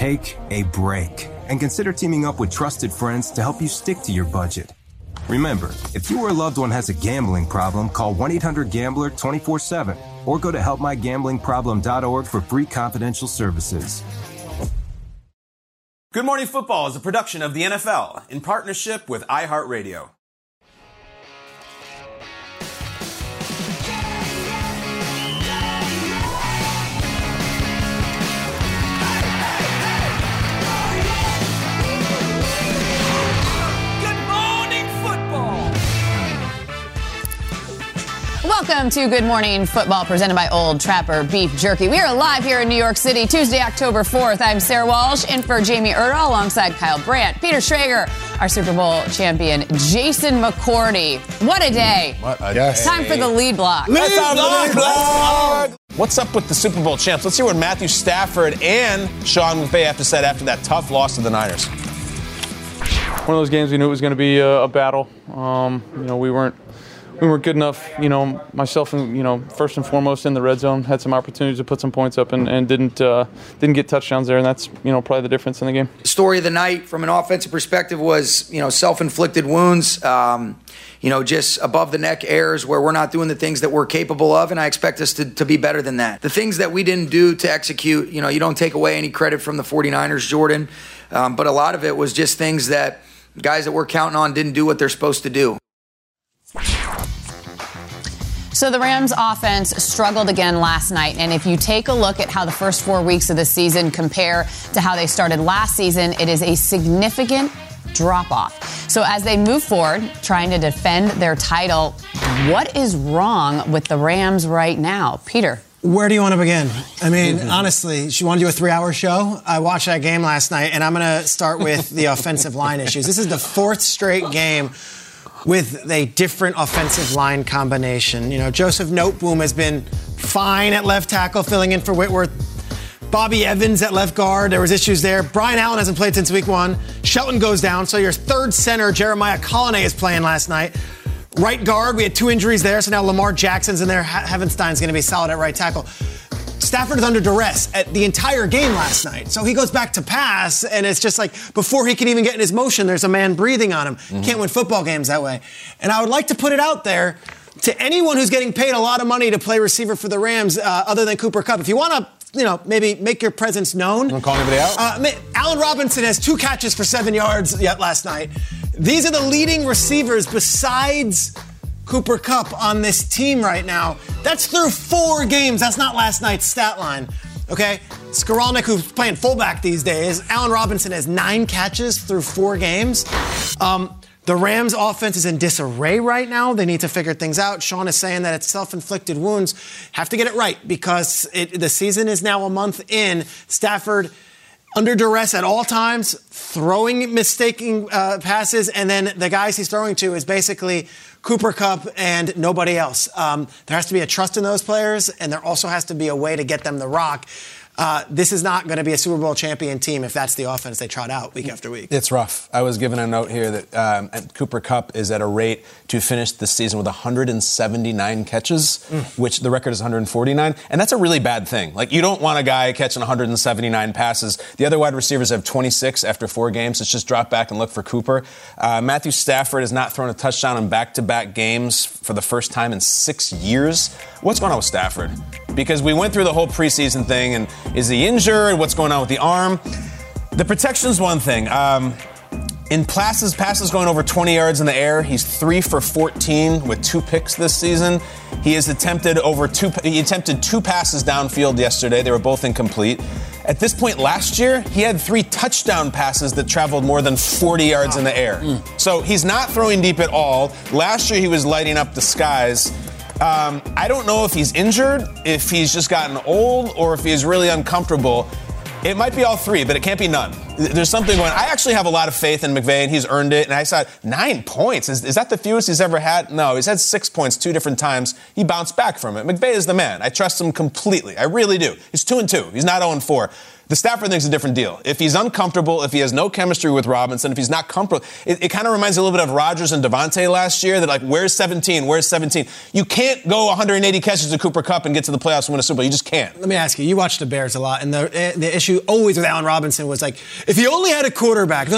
Take a break and consider teaming up with trusted friends to help you stick to your budget. Remember, if you or a loved one has a gambling problem, call 1 800 Gambler 24 7 or go to helpmygamblingproblem.org for free confidential services. Good Morning Football is a production of the NFL in partnership with iHeartRadio. Welcome to Good Morning Football, presented by Old Trapper Beef Jerky. We are live here in New York City, Tuesday, October 4th. I'm Sarah Walsh, in for Jamie Erdahl, alongside Kyle Brandt, Peter Schrager, our Super Bowl champion, Jason McCourty. What a day! What a yes. Time for the lead block. Lead block. block. What's up with the Super Bowl champs? Let's hear what Matthew Stafford and Sean McVay have to say after that tough loss to the Niners. One of those games we knew it was going to be a, a battle. Um, you know, we weren't we weren't good enough. You know, myself and you know, first and foremost in the red zone, had some opportunities to put some points up and, and didn't uh, didn't get touchdowns there, and that's you know probably the difference in the game. The story of the night from an offensive perspective was you know self-inflicted wounds. Um, you know, just above the neck errors where we're not doing the things that we're capable of, and I expect us to, to be better than that. The things that we didn't do to execute, you know, you don't take away any credit from the 49ers, Jordan, um, but a lot of it was just things that guys that we're counting on didn't do what they're supposed to do. So the Rams offense struggled again last night. And if you take a look at how the first four weeks of the season compare to how they started last season, it is a significant drop off. So as they move forward, trying to defend their title, what is wrong with the Rams right now? Peter. Where do you want to begin? I mean, mm-hmm. honestly, she wanted to do a three hour show. I watched that game last night, and I'm going to start with the offensive line issues. This is the fourth straight game with a different offensive line combination. You know, Joseph Noteboom has been fine at left tackle, filling in for Whitworth. Bobby Evans at left guard, there was issues there. Brian Allen hasn't played since week one. Shelton goes down, so your third center, Jeremiah Kolone, is playing last night. Right guard, we had two injuries there, so now Lamar Jackson's in there. Havenstein's going to be solid at right tackle. Stafford is under duress at the entire game last night. So he goes back to pass, and it's just like before he can even get in his motion, there's a man breathing on him. Mm-hmm. Can't win football games that way. And I would like to put it out there to anyone who's getting paid a lot of money to play receiver for the Rams, uh, other than Cooper Kupp. If you want to you know, maybe make your presence known. You call anybody out? Uh, Allen Robinson has two catches for seven yards yet last night. These are the leading receivers besides Cooper Kupp on this team right now. That's through four games. That's not last night's stat line. Okay? Skowronek, who's playing fullback these days, Allen Robinson has nine catches through four games. Um, the Rams' offense is in disarray right now. They need to figure things out. Sean is saying that it's self-inflicted wounds. Have to get it right because it, the season is now a month in. Stafford under duress at all times, throwing mistaking uh, passes, and then the guys he's throwing to is basically Cooper Kupp and nobody else. Um, there has to be a trust in those players, and there also has to be a way to get them the rock. Uh, this is not going to be a Super Bowl champion team if that's the offense they trot out week after week. It's rough. I was given a note here that um, Cooper Kupp is at a rate to finish the season with 179 catches, mm. which the record is 149, and that's a really bad thing. Like you don't want a guy catching 179 passes. The other wide receivers have 26 after four games. Let's just drop back and look for Cooper. Uh, Matthew Stafford has not thrown a touchdown in back-to-back games for the first time in six years. What's going on with Stafford? Because we went through the whole preseason thing, and is he injured? What's going on with the arm? The protection's one thing. Um, in passes, passes going over 20 yards in the air, he's three for 14 with two picks this season. He has attempted over two. He attempted two passes downfield yesterday. They were both incomplete. At this point last year, he had three touchdown passes that traveled more than 40 yards in the air. Mm. So he's not throwing deep at all. Last year, he was lighting up the skies. Um, I don't know if he's injured, if he's just gotten old, or if he's really uncomfortable. It might be all three, but it can't be none. There's something going. I actually have a lot of faith in McVay, and he's earned it. And I saw nine points. Is, is that the fewest he's ever had? No, he's had six points two different times. He bounced back from it. McVay is the man. I trust him completely. I really do. He's two and two. He's not 0 and four. The Stafford thing's a different deal. If he's uncomfortable, if he has no chemistry with Robinson, if he's not comfortable, it, it kind of reminds a little bit of Rodgers and Davante last year. That like, where's 17? Where's 17? You can't go 180 catches to Cooper Kupp and get to the playoffs and win a Super Bowl. You just can't. Let me ask you. You watch the Bears a lot, and the eh, the issue always with Allen Robinson was like, if he only had a quarterback.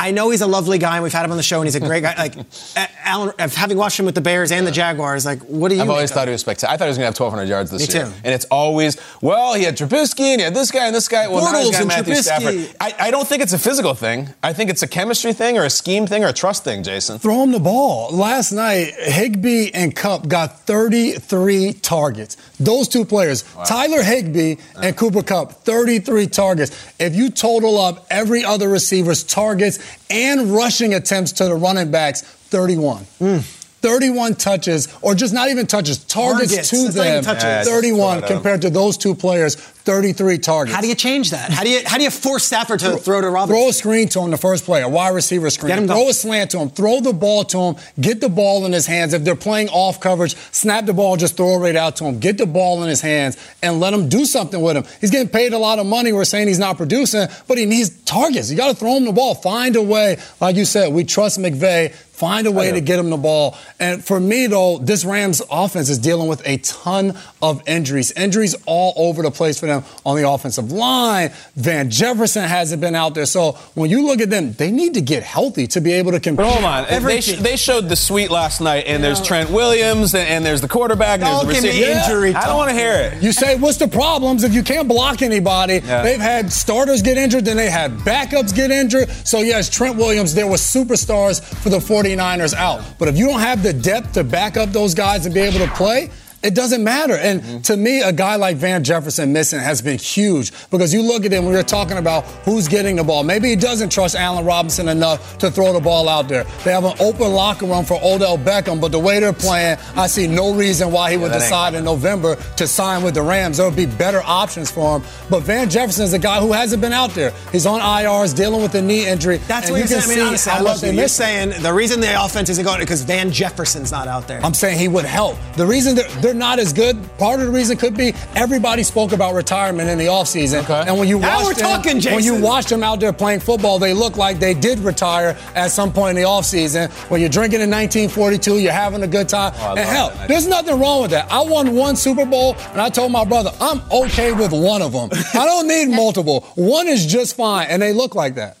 I know he's a lovely guy, and we've had him on the show, and he's a great guy. Like Allen, having watched him with the Bears and the Jaguars, like what do you? I've always thought he was spectacular. I thought he was going to have 1,200 yards this Me year. too. And it's always, well, he had Trubisky, and he had this guy and this guy. Well, now he's got Matthew Trubisky. Stafford. I, I don't think it's a physical thing. I think it's a chemistry thing, or a scheme thing, or a trust thing. Jason, throw him the ball. Last night, Higbee and Kupp got 33 targets. Those two players, wow. Tyler Higbee and Cooper Kupp, 33 targets. If you total up every other receiver's targets and rushing attempts to the running backs, 31. Mm. 31 touches, or just not even touches, targets, targets. to That's them. Yeah, 31 compared to those two players, 33 targets. How do you change that? How do you how do you force Stafford to throw, throw to Robinson? Throw a screen to him the first play, a wide receiver screen. Throw a slant to him. Throw the ball to him. Get the ball in his hands. If they're playing off coverage, snap the ball, just throw it right out to him. Get the ball in his hands and let him do something with him. He's getting paid a lot of money. We're saying he's not producing, but he needs targets. You got to throw him the ball. Find a way. Like you said, we trust McVay. Find a way to get him the ball. And for me, though, this Rams offense is dealing with a ton of injuries. Injuries all over the place for them on the offensive line. Van Jefferson hasn't been out there. So when you look at them, they need to get healthy to be able to compete. But hold on. They, sh- they, showed the suite last night, and there's Trent Williams, and, and, there's the quarterback, and there's the receiver. Yeah. Injury I don't want to hear it. You say, what's the problems if you can't block anybody? Yeah. They've had starters get injured, then they had backups get injured. So, yes, Trent Williams, there were superstars for the 49ers out. But if you don't have the depth to back up those guys and be able to play, it doesn't matter. And mm-hmm. to me, a guy like Van Jefferson missing has been huge because you look at him, we were talking about who's getting the ball. Maybe he doesn't trust Allen Robinson enough to throw the ball out there. They have an open locker room for Odell Beckham, but the way they're playing, I see no reason why he yeah, would decide in November to sign with the Rams. There would be better options for him. But Van Jefferson is a guy who hasn't been out there. He's on IRs, dealing with a knee injury. That's what you can saying. I mean, honestly, I love you. You're saying the reason the offense isn't going because Van Jefferson's not out there. I'm saying he would help. The reason they're, they're they're not as good. Part of the reason could be everybody spoke about retirement in the offseason. Okay. And when you now watched we're them, talking, Jason. when you watched them out there playing football, they look like they did retire at some point in the offseason. When you're drinking in 1942, you're having a good time. Oh, and hell, that. there's nothing wrong with that. I won one Super Bowl, and I told my brother, I'm okay with one of them. I don't need multiple. One is just fine, and they look like that.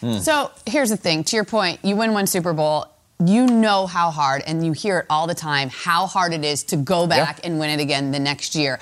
Hmm. So here's the thing. To your point, you win one Super Bowl you know how hard, and you hear it all the time, how hard it is to go back yeah. and win it again the next year.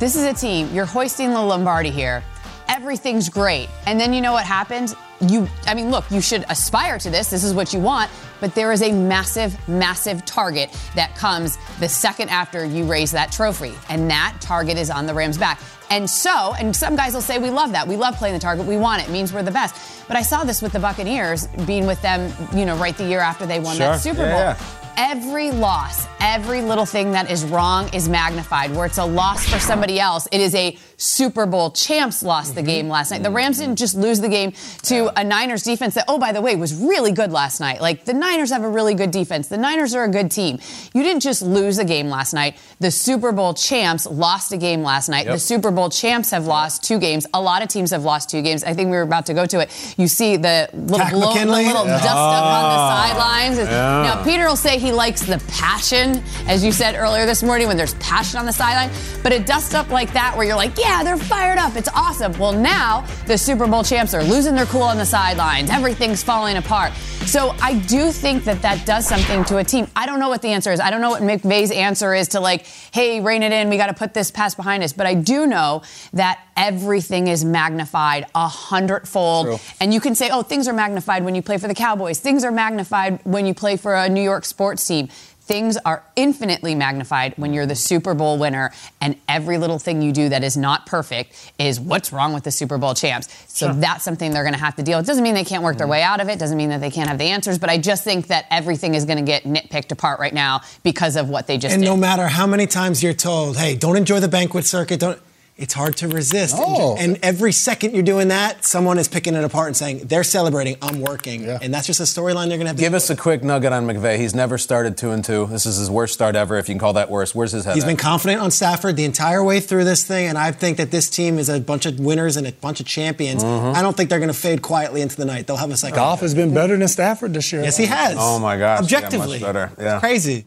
This is a team, you're hoisting the Lombardi here. Everything's great. And then you know what happens? You, I mean, look, you should aspire to this. This is what you want. But there is a massive, massive target that comes the second after you raise that trophy. And that target is on the Rams' back. And so, and some guys will say, we love that. We love playing the target. We want it. it means we're the best. But I saw this with the Buccaneers being with them, you know, right the year after they won sure. that Super Bowl. Yeah, yeah. Every loss, every little thing that is wrong is magnified. Where it's a loss for somebody else, it is a Super Bowl champs lost the mm-hmm. game last night. The Rams didn't mm-hmm. just lose the game to a Niners defense that, oh, by the way, was really good last night. Like the Niners have a really good defense. The Niners are a good team. You didn't just lose a game last night. The Super Bowl champs lost a game last night. Yep. The Super Bowl champs have lost two games. A lot of teams have lost two games. I think we were about to go to it. You see the little, blow, the little Yeah. dust up on the ah. sidelines. Yeah. Now, Peter will say he likes the passion, as you said earlier this morning, when there's passion on the sideline. But a dust up like that, where you're like, yeah, they're fired up. It's awesome. Well, now the Super Bowl champs are losing their cool on the sidelines. Everything's falling apart. So I do think that that does something to a team. I don't know what the answer is. I don't know what McVay's answer is to like, hey, rein it in. We got to put this pass behind us. But I do know that everything is magnified a hundredfold. True. And you can say, oh, things are magnified when you play for the Cowboys. Things are magnified when you play for a New York sports team. Things are infinitely magnified when you're the Super Bowl winner, and every little thing you do that is not perfect is what's wrong with the Super Bowl champs. So that's something they're going to have to deal with. Doesn't mean they can't work their mm-hmm. way out of it, doesn't mean that they can't have the answers, but I just think that everything is going to get nitpicked apart right now because of what they just And did. no matter how many times you're told, hey, don't enjoy the banquet circuit, don't. It's hard to resist. No. And every second you're doing that, someone is picking it apart and saying, they're celebrating, I'm working. And that's just a storyline they're going to have to Give deal us a quick nugget on McVay. He's never started two and two. This is his worst start ever, if you can call that worse. Where's his head? He's at? been confident on Stafford the entire way through this thing, and I think that this team is a bunch of winners and a bunch of champions. Mm-hmm. I don't think they're going to fade quietly into the night. They'll have a second. Goff has been better than Stafford this year. Yes, he has. Oh my gosh, yeah, much Objectively, better. Yeah. It's crazy.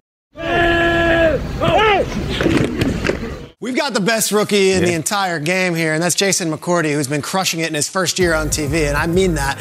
We've got the best rookie in the entire game here, and that's Jason McCourty, who's been crushing it in his first year on TV, and I mean that.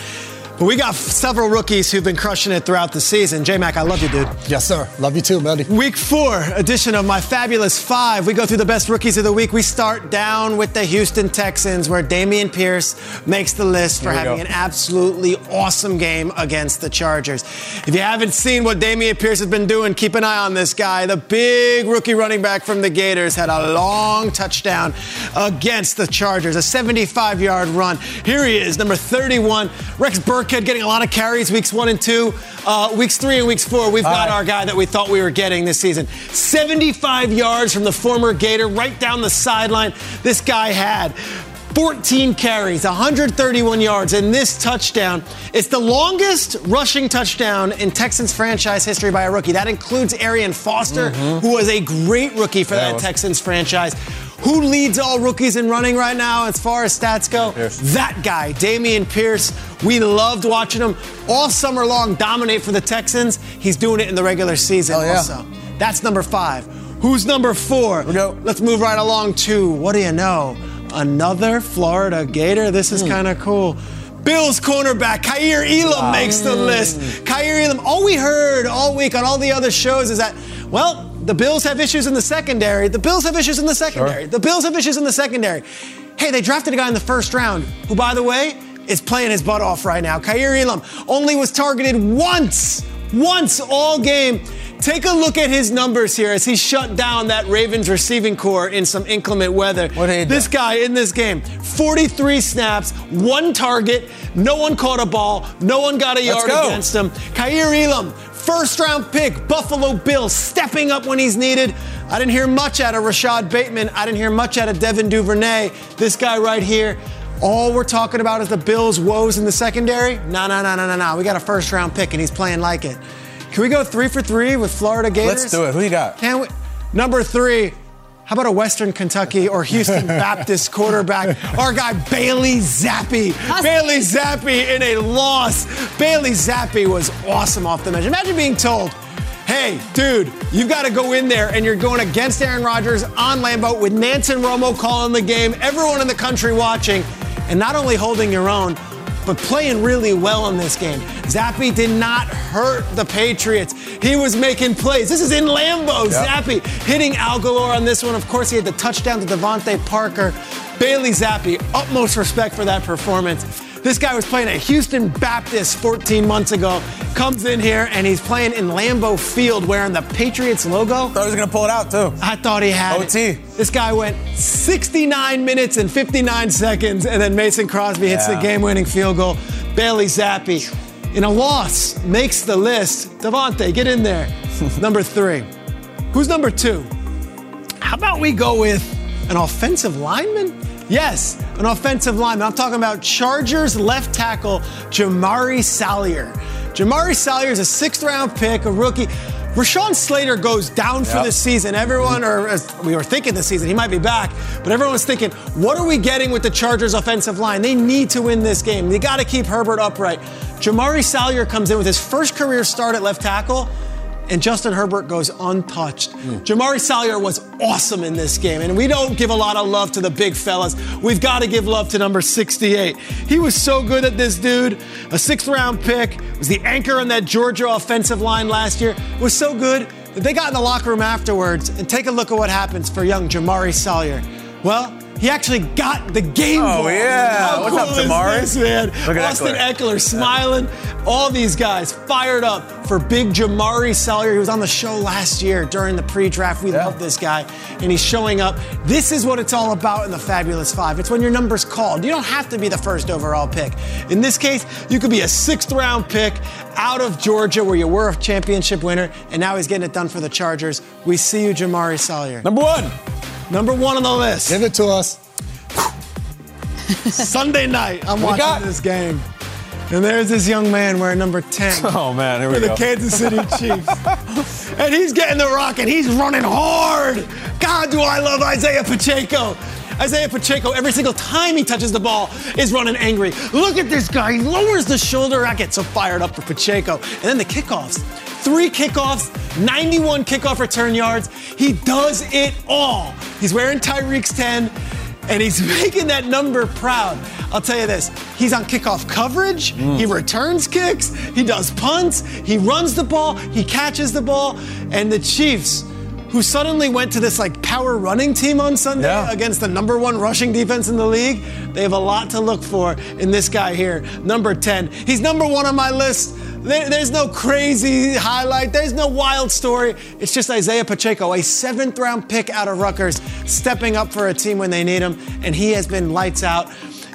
But we got several rookies who've been crushing it throughout the season. J Mac, I love you, dude. Yes, sir. Love you too, buddy. Week four edition of my fabulous five. We go through the best rookies of the week. We start down with the Houston Texans, where Dameon Pierce makes the list for having go. an absolutely awesome game against the Chargers. If you haven't seen what Dameon Pierce has been doing, keep an eye on this guy. The big rookie running back from the Gators had a long touchdown against the Chargers, a 75 yard run. Here he is, number 31. Rex Burkhead getting a lot of carries weeks one and two. Uh, weeks three and weeks four, we've got right. our guy that we thought we were getting this season. 75 yards from the former Gator, right down the sideline. This guy had 14 carries, 131 yards, and this touchdown. It's the longest rushing touchdown in Texans franchise history by a rookie. That includes Arian Foster, who was a great rookie for that was. Texans franchise. Who leads all rookies in running right now as far as stats go? That guy, Dameon Pierce. We loved watching him all summer long dominate for the Texans. He's doing it in the regular season yeah. also. That's number five. Who's number four? we go. Let's move right along to what do you know? Another Florida Gator. This Hmm. is kind of cool. Bills cornerback Kaiir Elam makes the Hmm. list. Kaiir Elam. All we heard all week on all the other shows is that, well, the Bills have issues in the secondary. The Bills have issues in the secondary. The Bills have issues in the secondary. Hey, they drafted a guy in the first round who, by the way, is playing his butt off right now. Kaiir Elam only was targeted once, once all game. Take a look at his numbers here as he shut down that Ravens receiving corps in some inclement weather. What did he do? This guy in this game, 43 snaps, one target, no one caught a ball, no one got a yard go. against him. Kaiir Elam, first round pick, Buffalo Bills, stepping up when he's needed. I didn't hear much out of Rashod Bateman. I didn't hear much out of Devin Duvernay. This guy right here. All we're talking about is the Bills' woes in the secondary. No, no, no, no, no, no. We got a first round pick and he's playing like it. Can we go three for three with Florida Gators? Let's do it. Who you got? Can we? Number three. How about a Western Kentucky or Houston Baptist quarterback? Our guy Bailey Zappe. Bailey Zappe in a loss. Bailey Zappe was awesome off the bench. Imagine being told, hey, dude, you've got to go in there and you're going against Aaron Rodgers on Lambeau with Nantz and Romo calling the game, everyone in the country watching, and not only holding your own, but playing really well in this game. Zappe did not hurt the Patriots. He was making plays. This is in Lambeau. Zappe hitting Al Galore on this one. Of course, he had the touchdown to DeVante Parker. Bailey Zappe, utmost respect for that performance. This guy was playing at Houston Baptist 14 months ago. Comes in here and he's playing in Lambeau Field wearing the Patriots logo. Thought he was gonna pull it out too. I thought he had it. OT. This guy went 69 minutes and 59 seconds, and then Mason Crosby hits the game-winning field goal. Bailey Zappe, in a loss, makes the list. DeVante, get in there. Number three. Who's number two? How about we go with an offensive lineman? Yes, an offensive lineman. I'm talking about Chargers left tackle Jamari Salyer. Jamari Salyer is a sixth round pick, a rookie. Rashawn Slater goes down for Yep. the season. Everyone, or as we were thinking this season, he might be back, but everyone was thinking, what are we getting with the Chargers offensive line? They need to win this game. They got to keep Herbert upright. Jamari Salyer comes in with his first career start at left tackle, and Justin Herbert goes untouched. Jamari Salyer was awesome in this game, and we don't give a lot of love to the big fellas. We've got to give love to number 68. He was so good at this dude. A sixth round pick, was the anchor on that Georgia offensive line last year. Was so good that they got in the locker room afterwards and take a look at what happens for young Jamari Salyer. Well, he actually got the game Oh, ball. yeah. How What's cool up, is Jamari? this, man? Look at Austin Ekeler. Ekeler smiling. All these guys fired up for big Jamari Salyer. He was on the show last year during the pre-draft. We love this guy, and he's showing up. This is what it's all about in the Fabulous Five. It's when your number's called. You don't have to be the first overall pick. In this case, you could be a sixth-round pick out of Georgia, where you were a championship winner, and now he's getting it done for the Chargers. We see you, Jamari Salyer. Number one. Number one on the list. Give it to us. Sunday night, I'm We watching got- this game. And there's this young man wearing number 10 Oh man, here we for the. Kansas City Chiefs. and he's getting the rock and he's running hard. God, do I love Isaiah Pacheco. Isaiah Pacheco, every single time he touches the ball, is running angry. Look at this guy. He lowers the shoulder. I get so fired up for Pacheco. And then the kickoffs. Three kickoffs, 91 kickoff return yards. He does it all. He's wearing Tyreek's 10 and he's making that number proud. I'll tell you this he's on kickoff coverage, mm. he returns kicks, he does punts, he runs the ball, he catches the ball, and the Chiefs. Who suddenly went to this like power running team on Sunday Yeah. against the number one rushing defense in the league? They have a lot to look for in this guy here, number 10. He's number one on my list. There- there's no crazy highlight. There's no wild story. It's just Isaiah Pacheco, a seventh round pick out of Rutgers, stepping up for a team when they need him, and he has been lights out.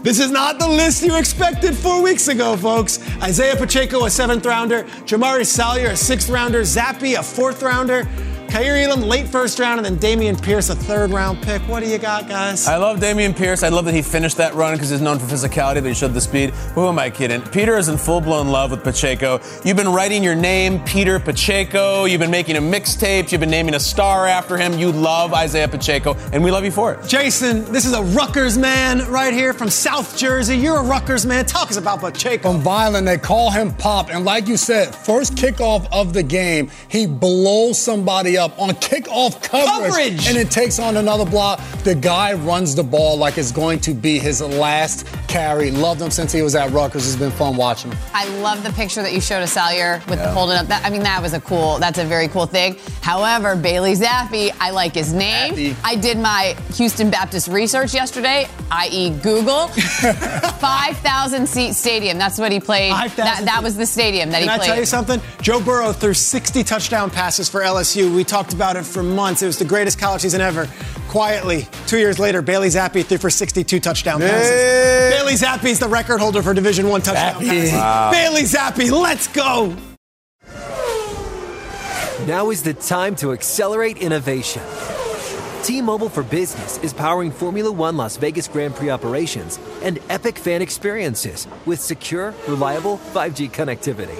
This is not the list you expected four weeks ago, folks. Isaiah Pacheco, a seventh rounder. Jamari Salyer, a sixth rounder. Zappe, a fourth rounder. Kaiir Elam, late first round, and then Dameon Pierce, a third round pick. What do you got, guys? I love Dameon Pierce. I love that he finished that run because he's known for physicality, but he showed the speed. Who am I kidding? Peter is in full blown love with Pacheco. You've been writing your name, Peter Pacheco. You've been making a mixtape. You've been naming a star after him. You love Isaiah Pacheco, and we love you for it. Jason, this is a Rutgers man right here from South Jersey. You're a Rutgers man. Talk us about Pacheco. From Violent, they call him Pop. And like you said, first kickoff of the game, he blows somebody up on kickoff coverage. Coverage! And it takes on another block. The guy runs the ball like it's going to be his last carry. Loved him since he was at Rutgers. It's been fun watching him. I love the picture that you showed us, Salyer with the holding up. That, I mean, that was a cool. That's a very cool thing. However, Bailey Zappe, I like his name. Zappe. I did my Houston Baptist research yesterday, i.e., Google. Five thousand seat stadium. That's what he played. 5,000 That, that was the stadium that Can he played. Can I tell you something? Joe Burrow threw 60 touchdown passes for LSU. We talked about it for months. It was the greatest college season ever. Quietly, two years later, Bailey Zappe threw for 62 touchdown passes. Hey. Bailey Zappe is the record holder for Division One touchdown Zappe. passes. Bailey Zappe, let's go! Now is the time to accelerate innovation. T-Mobile for Business is powering Formula One Las Vegas Grand Prix operations and epic fan experiences with secure, reliable 5G connectivity.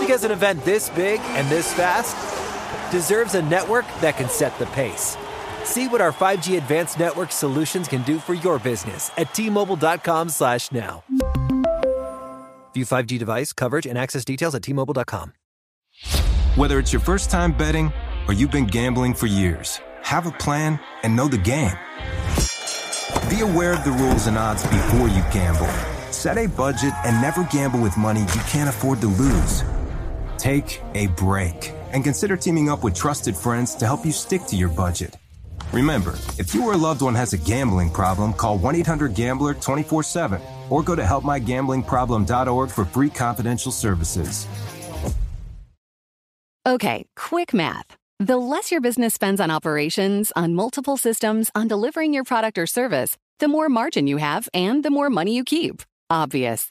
Because an event this big and this fast deserves a network that can set the pace. See what our 5G advanced network solutions can do for your business at T-Mobile.com slash now. View 5G device coverage and access details at T-Mobile.com. Whether it's your first time betting or you've been gambling for years, have a plan and know the game. Be aware of the rules and odds before you gamble. Set a budget and never gamble with money you can't afford to lose. Take a break and consider teaming up with trusted friends to help you stick to your budget. Remember, if you or a loved one has a gambling problem, call 1 800 Gambler 24 7 or go to helpmygamblingproblem.org for free confidential services. Okay, quick math. The less your business spends on operations, on multiple systems, on delivering your product or service, the more margin you have and the more money you keep. Obvious.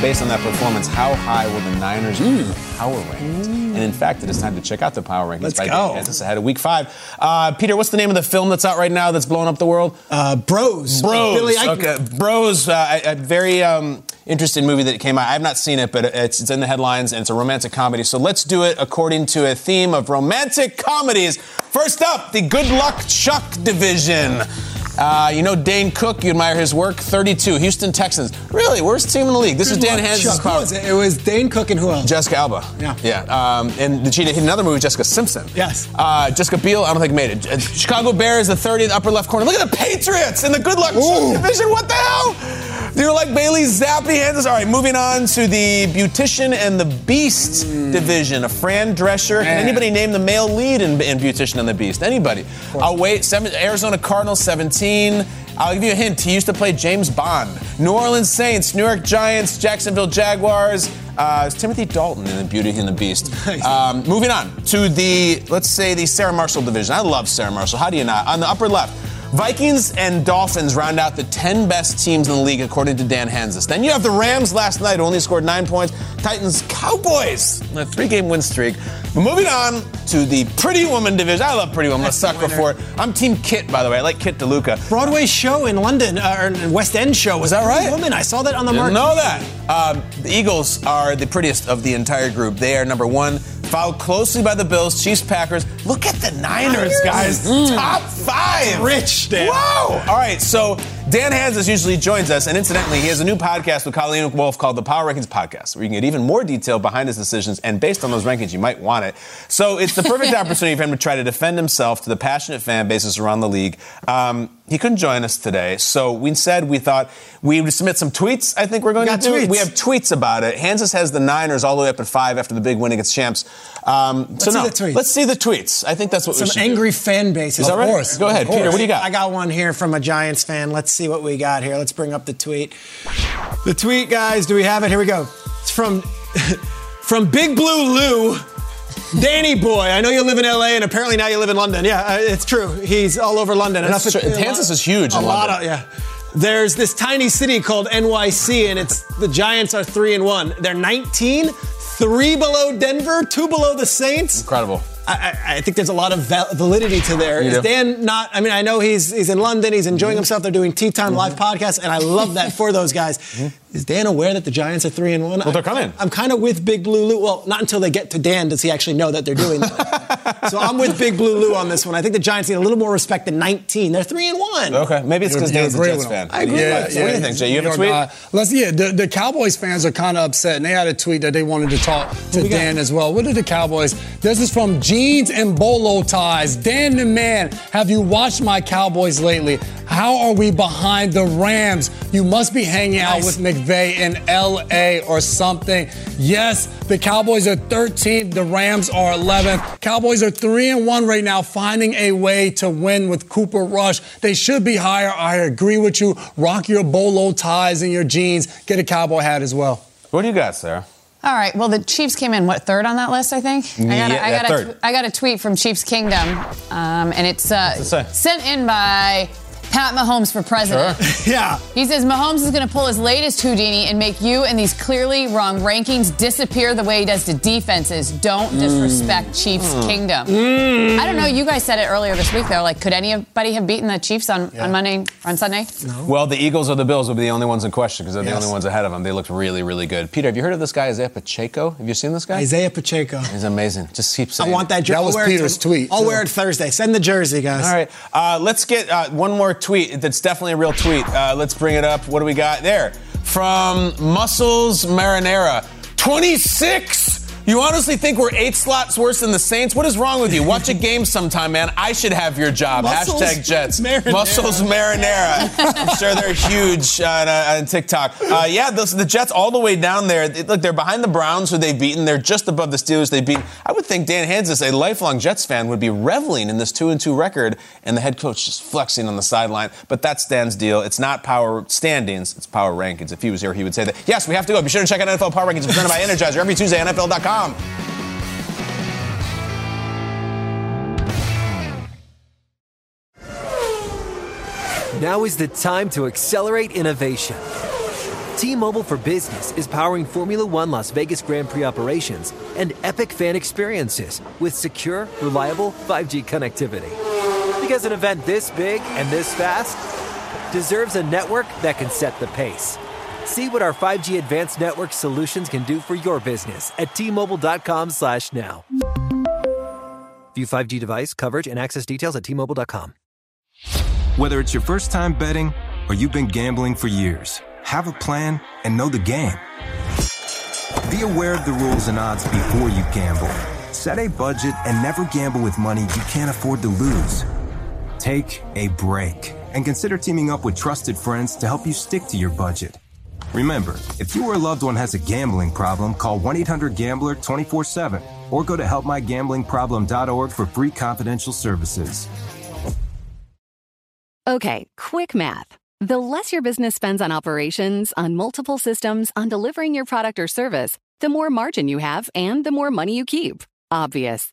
Based on that performance, how high will the Niners be power ranked? And in fact, it is time to check out the power rankings Let's by go. Kansas ahead of Week Five. Uh, Peter, what's the name of the film that's out right now that's blowing up the world? Uh, Bros. Bros. Billy okay, Bros. Uh, very um, interesting movie that came out. I have not seen it, but it's, it's in the headlines and it's a romantic comedy. So let's do it according to a theme of romantic comedies. First up, the Good Luck Chuck division. Uh, you know Dane Cook, you admire his work. 32, Houston Texans. Really, worst team in the league. This is Dan luck, Hans' Chuck. Power. was it? It was Dane Cook and who else? Jessica Alba. Yeah. Yeah. Um, and she did another movie, Jessica Simpson. Yes. Uh, Jessica Biel, I don't think made it. Uh, Chicago Bears, the 30th upper left corner. Look at the Patriots in the good luck Ooh. division. What the hell? Do you like Bailey Zappe Hands? All right, moving on to the Beautician and the Beast division. A Fran Drescher. Can anybody name the male lead in, in Beautician and the Beast? Anybody? I'll wait. Seven, Arizona Cardinals, 17. I'll give you a hint. He used to play James Bond. New Orleans Saints, New York Giants, Jacksonville Jaguars. Uh, it's Timothy Dalton in the Beauty and the Beast. Um, moving on to the, let's say, the Sarah Marshall division. I love Sarah Marshall. How do you not? On the upper left, Vikings and Dolphins round out the 10 best teams in the league, according to Dan Hanzus. Then you have the Rams last night, who only scored nine points. Titans, Cowboys, a three game win streak. But moving on to the Pretty Woman division. I love Pretty Woman. I'm a sucker for it. I'm Team Kit, by the way. I like Kit DeLuca. Broadway show in London, uh, or West End show. Was that right? Woman, I saw that on the Didn't marquee. know that. Um, the Eagles are the prettiest of the entire group. They are number one, followed closely by the Bills, Chiefs, Packers. Look at the Niners, guys. Mm. Top five. Rich, Dan. Wow. All right, so Dan Hanzus usually joins us, and incidentally, he has a new podcast with Colleen Wolfe called the Power Rankings Podcast, where you can get even more detail behind his decisions, and based on those rankings, you might want it. So it's the perfect opportunity for him to try to defend himself to the passionate fan bases around the league. Um, he couldn't join us today, so we said we thought we would submit some tweets. I think we're going Got to do. tweets. We have tweets about it. Hanzus has the Niners all the way up at five after the big win against Champs. Um, so see no, the tweets. let's see the tweets. I think that's what we Some should angry do. fan bases. Of right? course. Go ahead, course. Peter. What do you got? I got one here from a Giants fan. Let's see what we got here. Let's bring up the tweet. The tweet, guys. Do we have it? Here we go. It's from from Big Blue Lou. Danny boy, I know you live in LA and apparently now you live in London. Yeah, uh, it's true. He's all over London. That's Enough true. Kansas lot- is huge A lot London. of yeah. There's this tiny city called NYC, and it's the Giants are three and one. They're 19, three below Denver, two below the Saints. Incredible. I, I, I think there's a lot of val- validity to there. You Is do. Dan not? I mean, I know he's he's in London. He's enjoying Mm-hmm. himself. They're doing tea time live podcast, and I love that for those guys. Is Dan aware that the Giants are three and one? Mm-hmm. Well, they're coming. I'm kind of with Big Blue Lou. Well, not until they get to Dan does he actually know that they're doing that. so I'm with Big Blue Lou on this one. I think the Giants need a little more respect than 19. They're three and one. Okay, maybe it's because you Dan's a agree Jets fan. I agree Yeah, with So what do you think, Jay? You have a tweet? York guy. Let's yeah. The, the Cowboys fans are kind of upset, and they had a tweet that they wanted to talk to we got? Dan as well. What did the Cowboys? This is from Jeans and Bolo ties. Dan the man, have you watched my Cowboys lately? How are we behind the Rams? You must be hanging out with McVay in L.A. or something. Yes, the Cowboys are 13th. The Rams are 11th. Cowboys are three and one right now, finding a way to win with Cooper Rush. They should be higher. I agree with you. Rock your bolo ties and your jeans. Get a cowboy hat as well. What do you got, Sarah? All right. Well, the Chiefs came in what third on that list? I think. I got, Yeah, a, I got, a, I got a tweet from Chiefs Kingdom, um, and it's uh, it sent in by Pat Mahomes for president. Sure. yeah. He says Mahomes is going to pull his latest Houdini and make you and these clearly wrong rankings disappear the way he does to defenses. Don't mm. disrespect mm. Chiefs mm. kingdom. Mm. I don't know. You guys said it earlier this week, though. Like, could anybody have beaten the Chiefs on, yeah. on Monday, on Sunday? No. Well, the Eagles or the Bills would be the only ones in question because they're yes. the only ones ahead of them. They looked really, really good. Peter, have you heard of this guy, Isaiah Pacheco? Have you seen this guy? Isaiah Pacheco. He's amazing. Just keep saying I want that jersey. That was Peter's tweet. I'll wear it Thursday. Send the jersey, guys. All right. Uh, let's get uh, one more tweet that's definitely a real tweet. Uh, let's bring it up. What do we got there? From Muscles Marinara. 26 you honestly think we're eight slots worse than the Saints? What is wrong with you? Watch a game sometime, man. I should have your job. Muscles Hashtag Jets. Marinara. Muscles Marinara. I'm sure they're huge on, uh, on TikTok. Uh, yeah, those, the Jets all the way down there. Look, they're behind the Browns, who they've beaten. They're just above the Steelers they beat. I would think Dan Hanzus, a lifelong Jets fan, would be reveling in this two and two record, and the head coach just flexing on the sideline. But that's Dan's deal. It's not power standings; it's power rankings. If he was here, he would say that. Yes, we have to go. Be sure to check out NFL Power Rankings presented by Energizer every Tuesday. NFL.com. Now is the time to accelerate innovation. T-Mobile for Business is powering Formula One Las Vegas Grand Prix operations and epic fan experiences with secure, reliable 5G connectivity. Because an event this big and this fast deserves a network that can set the pace. See what our 5G advanced network solutions can do for your business at T-Mobile.com slash now. View 5G device coverage and access details at T-Mobile.com. Whether it's your first time betting or you've been gambling for years, have a plan and know the game. Be aware of the rules and odds before you gamble. Set a budget and never gamble with money you can't afford to lose. Take a break and consider teaming up with trusted friends to help you stick to your budget. Remember, if you or a loved one has a gambling problem, call 1 800 Gambler 24 7 or go to helpmygamblingproblem.org for free confidential services. Okay, quick math. The less your business spends on operations, on multiple systems, on delivering your product or service, the more margin you have and the more money you keep. Obvious.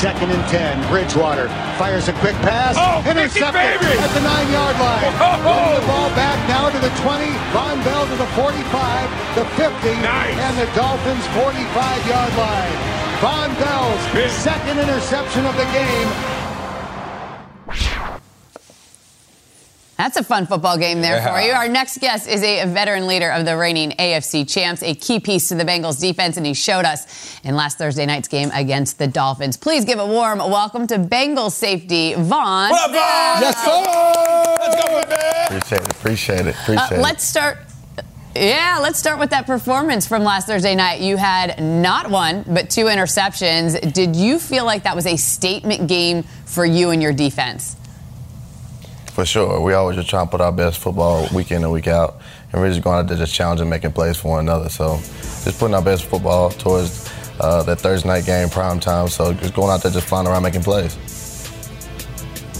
Second and 10. Bridgewater fires a quick pass. Oh, intercepted at the nine yard line. Oh. the ball back now to the 20. Vonn Bell to the 45, the 50, nice. and the Dolphins 45 yard line. Vonn Bell's second interception of the game That's a fun football game there yeah. for you. Our next guest is a veteran leader of the reigning AFC champs, a key piece to the Bengals defense, and he showed us in last Thursday night's game against the Dolphins. Please give a warm welcome to Bengals safety, Vonn. What up, Vonn? Yes, sir. Let's go, man. Appreciate it. Appreciate it. Appreciate uh, Let's start. Yeah, let's start with that performance from last Thursday night. You had not one, but two interceptions. Did you feel like that was a statement game for you and your defense? For sure. We always just try and put our best football week in and week out. And we're just going out there just challenging, making plays for one another. So just putting our best football towards uh, that Thursday night game, prime time. So just going out there just flying around making plays.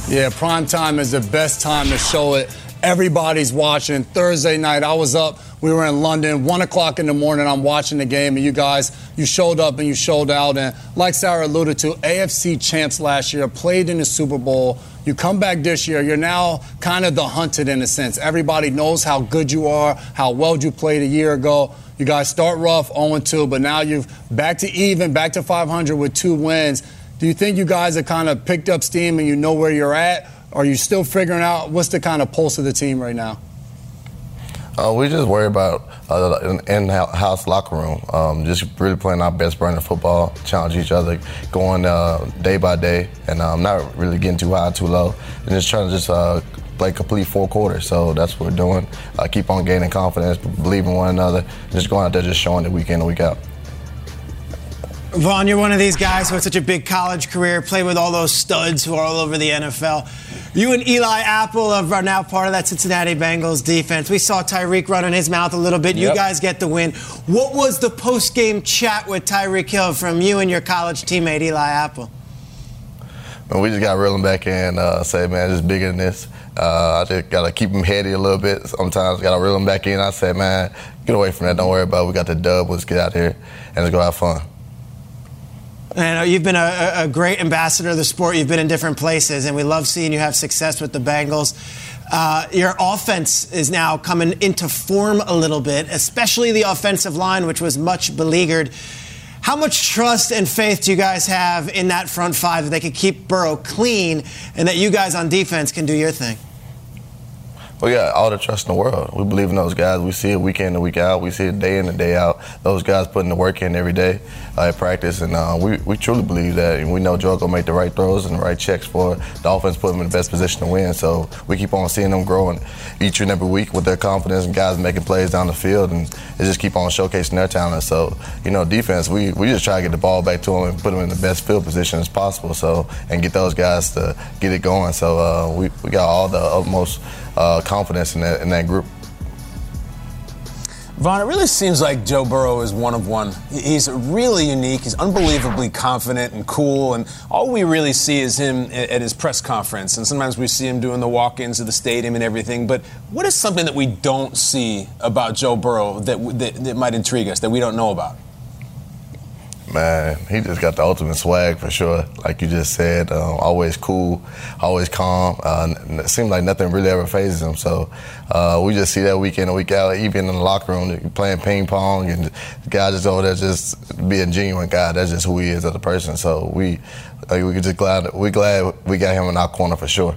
Yeah, prime time is the best time to show it. Everybody's watching. Thursday night, I was up. We were in London, one o'clock in the morning. I'm watching the game, and you guys, you showed up and you showed out. And like Sarah alluded to, AFC champs last year, played in the Super Bowl. You come back this year, you're now kind of the hunted in a sense. Everybody knows how good you are, how well you played a year ago. You guys start rough, 0 2, but now you've back to even, back to 500 with two wins. Do you think you guys have kind of picked up steam and you know where you're at? Are you still figuring out what's the kind of pulse of the team right now? Uh, we just worry about uh, an in-house locker room. Um, just really playing our best brand of football, challenge each other, going uh, day by day, and um, not really getting too high, too low, and just trying to just uh, play complete four quarters. So that's what we're doing. Uh, keep on gaining confidence, believe in one another, just going out there, just showing it week in and week out. Vonn, you're one of these guys who had such a big college career, played with all those studs who are all over the NFL. You and Eli Apple are now part of that Cincinnati Bengals defense. We saw Tyreek running his mouth a little bit. You guys get the win. What was the post game chat with Tyreek Hill from you and your college teammate, Eli Apple? And we just got to reel him back in, uh, say, man, just bigger than this. Uh, I just got to keep him heady a little bit. Sometimes got to reel him back in. I said, man, get away from that. Don't worry about it. We got the dub. Let's get out here and let's go have fun. And uh, you've been a, a, great ambassador of the sport. You've been in different places, and we love seeing you have success with the Bengals. Uh, your offense is now coming into form a little bit, especially the offensive line, which was much beleaguered. How much trust and faith do you guys have in that front five that they can keep Burrow clean and that you guys on defense can do your thing? We got all the trust in the world. We believe in those guys. We see it week in and week out. We see it day in and day out. Those guys putting the work in every day uh, at practice, and uh, we, we truly believe that. And we know Joe gonna make the right throws and the right checks for the offense, put them in the best position to win. So we keep on seeing them growing each and every week with their confidence and guys making plays down the field, and just keep on showcasing their talent. So you know, defense, we, we just try to get the ball back to them and put them in the best field position as possible. So and get those guys to get it going. So uh, we we got all the utmost uh, confidence in that, in that group. Vonn, it really seems like Joe Burrow is one of one. He's really unique. He's unbelievably confident and cool, and all we really see is him at his press conference. And sometimes we see him doing the walk-ins of the stadium and everything. But what is something that we don't see about Joe Burrow that, that, that might intrigue us that we don't know about? Man, he just got the ultimate swag for sure. Like you just said, um, always cool, always calm. Uh, it seems like nothing really ever phases him. So uh, we just see that week in and week out, even in the locker room, playing ping pong, and the guy just over there just being genuine guy. That's just who he is as a person. So we like, we just glad we glad we got him in our corner for sure.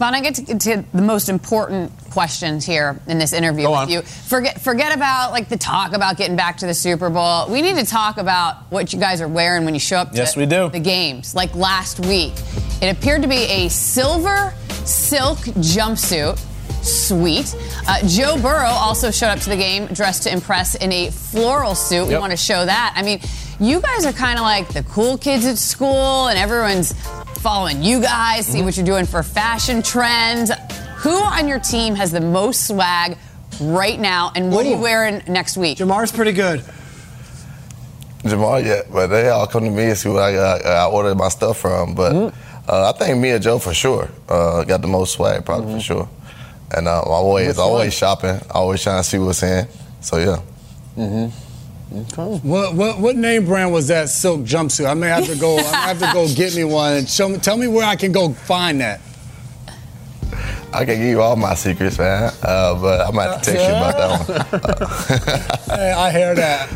Vonn, I get to, to, the most important questions here in this interview Go with on. you. Forget forget about like the talk about getting back to the Super Bowl. We need to talk about what you guys are wearing when you show up to Yes, we do. the games. Like last week, it appeared to be a silver silk jumpsuit. Sweet. Uh, Joe Burrow also showed up to the game dressed to impress in a floral suit. We want to show that. I mean, you guys are kind of like the cool kids at school, and everyone's following you guys, see what you're doing for fashion trends. Who on your team has the most swag right now, and what are you wearing next week? Ja'Marr's pretty good. Jamal yeah, but they all come to me and see what I, I, I ordered my stuff from. But uh, I think me and Joe for sure uh, got the most swag, probably for sure. And uh, always, Which always one? shopping, always trying to see what's in. So yeah. What, what what name brand was that silk jumpsuit? I may have to go. I may have to go get me one and show me. Tell me where I can go find that. I can give you all my secrets, man. Uh, but I might have to text you about that one. Hey, I hear that.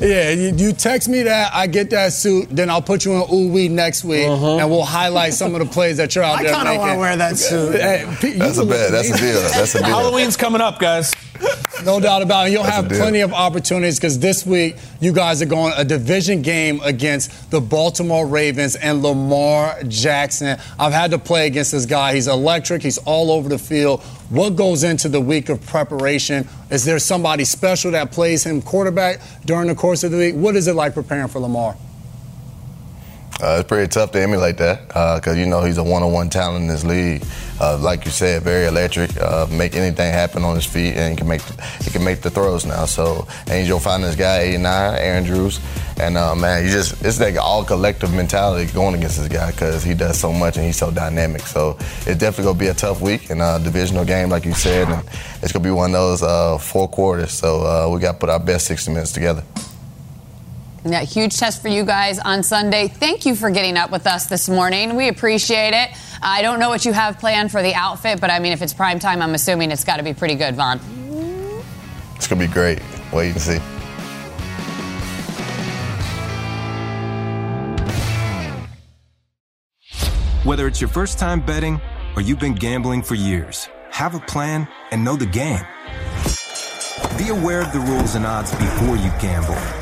Yeah, you, you text me that, I get that suit, then I'll put you in ooh wee next week, and we'll highlight some of the plays that you're out I there kinda making. wanna wear that suit. Hey, Pete, That's a can bet. That's a deal. That's a deal. Halloween's coming up, guys. No doubt about it. You'll That's have plenty of opportunities because this week you guys are going a division game against the Baltimore Ravens and Lamar Jackson. I've had to play against this guy. He's electric. He's all over the field. What goes into the week of preparation? Is there somebody special that plays him quarterback during the course of the week? What is it like preparing for Lamar? Uh, it's pretty tough to emulate that because you know he's a one-on-one talent in this league. Uh, like you said, very electric. Uh, make anything happen on his feet, and he can make he can make the throws now. So Angel finding this guy 89, Andrews, and uh, man, you just it's like all collective mentality going against this guy because he does so much and he's so dynamic. So it's definitely gonna be a tough week and a divisional game, like you said, and it's gonna be one of those uh, four quarters. So uh, we got to put our best 60 minutes together. Yeah, huge test for you guys on Sunday. Thank you for getting up with us this morning. We appreciate it. I don't know what you have planned for the outfit, but I mean, if it's prime time, I'm assuming it's got to be pretty good, Vonn. It's gonna be great. Wait and see. Whether it's your first time betting or you've been gambling for years, have a plan, and know the game. Be aware of the rules and odds before you gamble.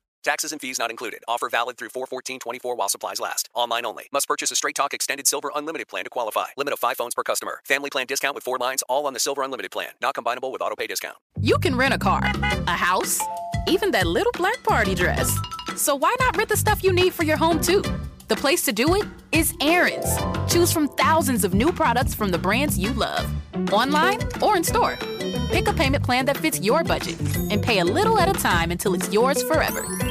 Taxes and fees not included. Offer valid through 41424 while supplies last. Online only. Must purchase a Straight Talk Extended Silver Unlimited plan to qualify. Limit of 5 phones per customer. Family plan discount with 4 lines all on the Silver Unlimited plan. Not combinable with auto pay discount. You can rent a car, a house, even that little black party dress. So why not rent the stuff you need for your home too? The place to do it is Aaron's. Choose from thousands of new products from the brands you love, online or in store. Pick a payment plan that fits your budget and pay a little at a time until it's yours forever.